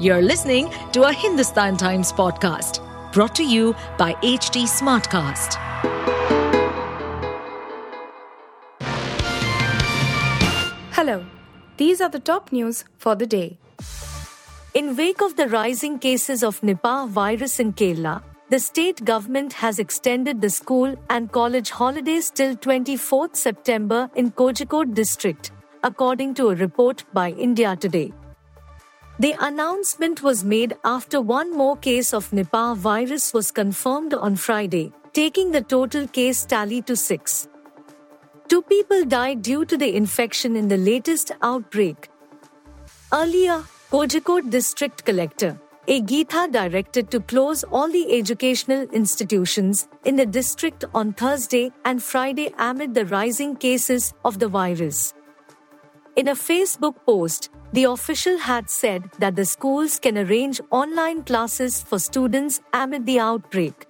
You're listening to a Hindustan Times podcast brought to you by HT Smartcast. Hello, these are the top news for the day. In wake of the rising cases of Nipah virus in Kerala, the state government has extended the school and college holidays till 24th September in Kozhikode district, according to a report by India Today. The announcement was made after one more case of Nipah virus was confirmed on Friday, taking the total case tally to six. Two people died due to the infection in the latest outbreak. Earlier, Kozhikode District Collector A. Geetha directed to close all the educational institutions in the district on Thursday and Friday amid the rising cases of the virus. In a Facebook post, the official had said that the schools can arrange online classes for students amid the outbreak.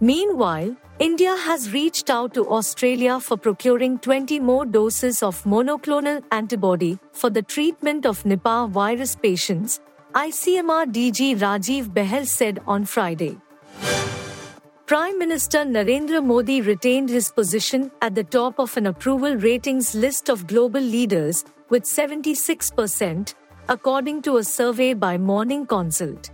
Meanwhile, India has reached out to Australia for procuring 20 more doses of monoclonal antibody for the treatment of Nipah virus patients, ICMR DG Rajiv Bahl said on Friday. Prime Minister Narendra Modi retained his position at the top of an approval ratings list of global leaders with 76%, according to a survey by Morning Consult.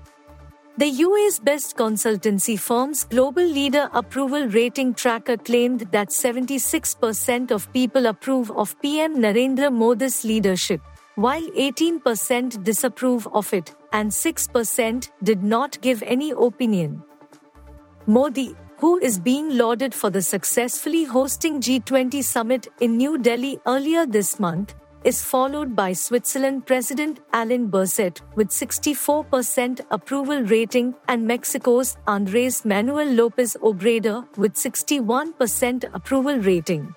The US-based consultancy firm's global leader approval rating tracker claimed that 76% of people approve of PM Narendra Modi's leadership, while 18% disapprove of it and 6% did not give any opinion. Modi, who is being lauded for the successfully hosting G20 summit in New Delhi earlier this month, is followed by Switzerland President Alain Berset with 64% approval rating and Mexico's Andres Manuel Lopez Obrador with 61% approval rating.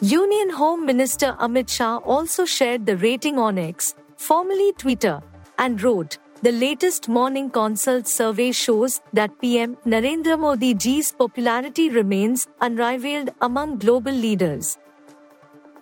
Union Home Minister Amit Shah also shared the rating on X, formerly Twitter, and wrote, the latest morning consult survey shows that PM Narendra Modi ji's popularity remains unrivaled among global leaders.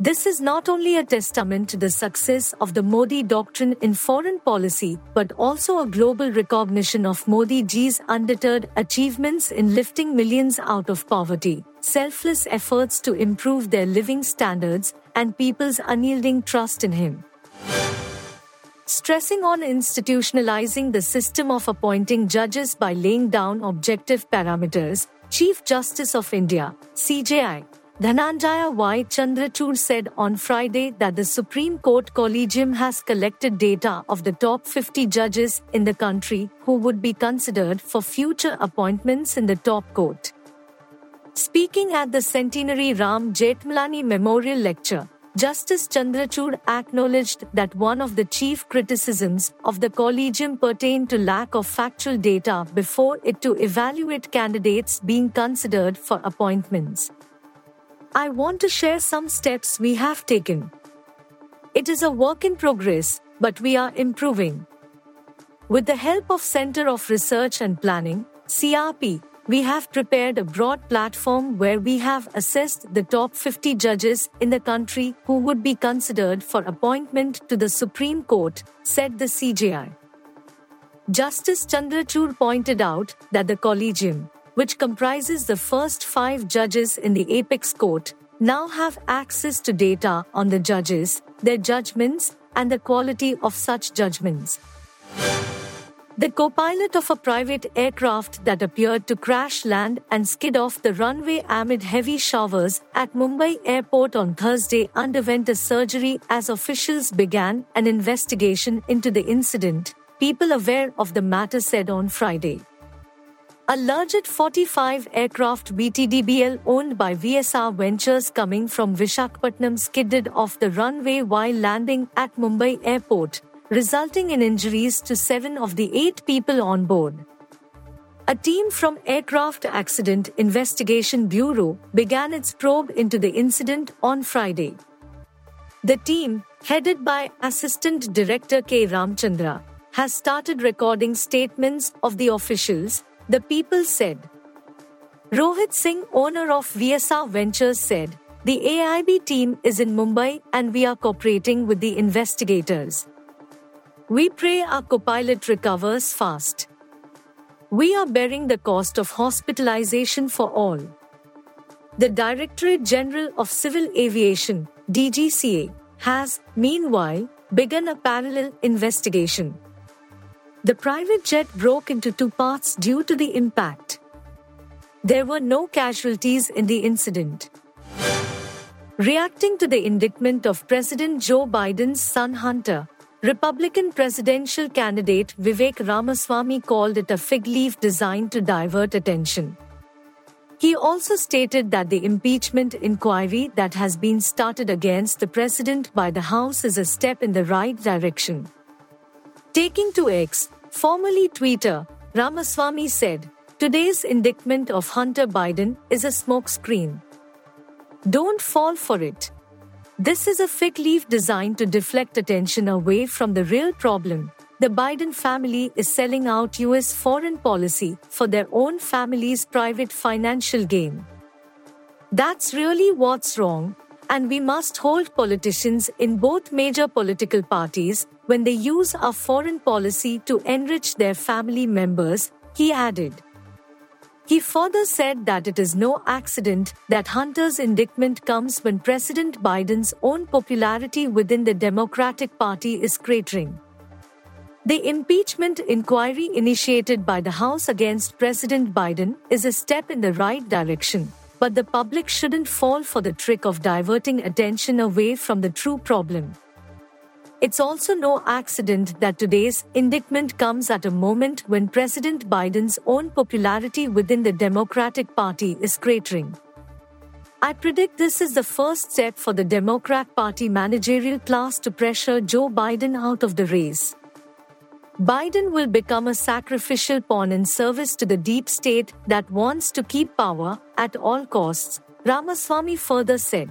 This is not only a testament to the success of the Modi doctrine in foreign policy, but also a global recognition of Modi ji's undeterred achievements in lifting millions out of poverty, selfless efforts to improve their living standards, and people's unyielding trust in him. Stressing on institutionalizing the system of appointing judges by laying down objective parameters, Chief Justice of India, CJI, Dhananjaya Y. Chandrachud said on Friday that the Supreme Court Collegium has collected data of the top 50 judges in the country who would be considered for future appointments in the top court. Speaking at the centenary Ram Jethmalani Memorial Lecture, Justice Chandrachud acknowledged that one of the chief criticisms of the collegium pertained to lack of factual data before it to evaluate candidates being considered for appointments. I want to share some steps we have taken. It is a work in progress, but we are improving. With the help of Center of Research and Planning, CRP, we have prepared a broad platform where we have assessed the top 50 judges in the country who would be considered for appointment to the Supreme Court, said the CJI. Justice Chandrachud pointed out that the collegium, which comprises the first five judges in the apex court, now have access to data on the judges, their judgments, and the quality of such judgments. The co pilot of a private aircraft that appeared to crash land and skid off the runway amid heavy showers at Mumbai airport on Thursday underwent a surgery as officials began an investigation into the incident, people aware of the matter said on Friday. A Learjet 45 aircraft VT-DBL owned by VSR Ventures coming from Vishakhapatnam skidded off the runway while landing at Mumbai airport, resulting in injuries to seven of the eight people on board. A team from Aircraft Accident Investigation Bureau began its probe into the incident on Friday. The team, headed by Assistant Director K. Ramchandra, has started recording statements of the officials, the people said. Rohit Singh, owner of VSR Ventures, said, The AIB team is in Mumbai and we are cooperating with the investigators. We pray our copilot recovers fast. We are bearing the cost of hospitalization for all. The Directorate General of Civil Aviation, DGCA, has, meanwhile, begun a parallel investigation. The private jet broke into two parts due to the impact. There were no casualties in the incident. Reacting to the indictment of President Joe Biden's son Hunter, Republican presidential candidate Vivek Ramaswamy called it a fig leaf designed to divert attention. He also stated that the impeachment inquiry that has been started against the president by the House is a step in the right direction. Taking to X, formerly Twitter, Ramaswamy said, Today's indictment of Hunter Biden is a smokescreen. Don't fall for it. This is a fig leaf designed to deflect attention away from the real problem the Biden family is selling out US foreign policy for their own family's private financial gain. That's really what's wrong, and we must hold politicians in both major political parties when they use our foreign policy to enrich their family members, he added. He further said that it is no accident that Hunter's indictment comes when President Biden's own popularity within the Democratic Party is cratering. The impeachment inquiry initiated by the House against President Biden is a step in the right direction, but the public shouldn't fall for the trick of diverting attention away from the true problem. It's also no accident that today's indictment comes at a moment when President Biden's own popularity within the Democratic Party is cratering. I predict this is the first step for the Democrat Party managerial class to pressure Joe Biden out of the race. Biden will become a sacrificial pawn in service to the deep state that wants to keep power at all costs, Ramaswamy further said.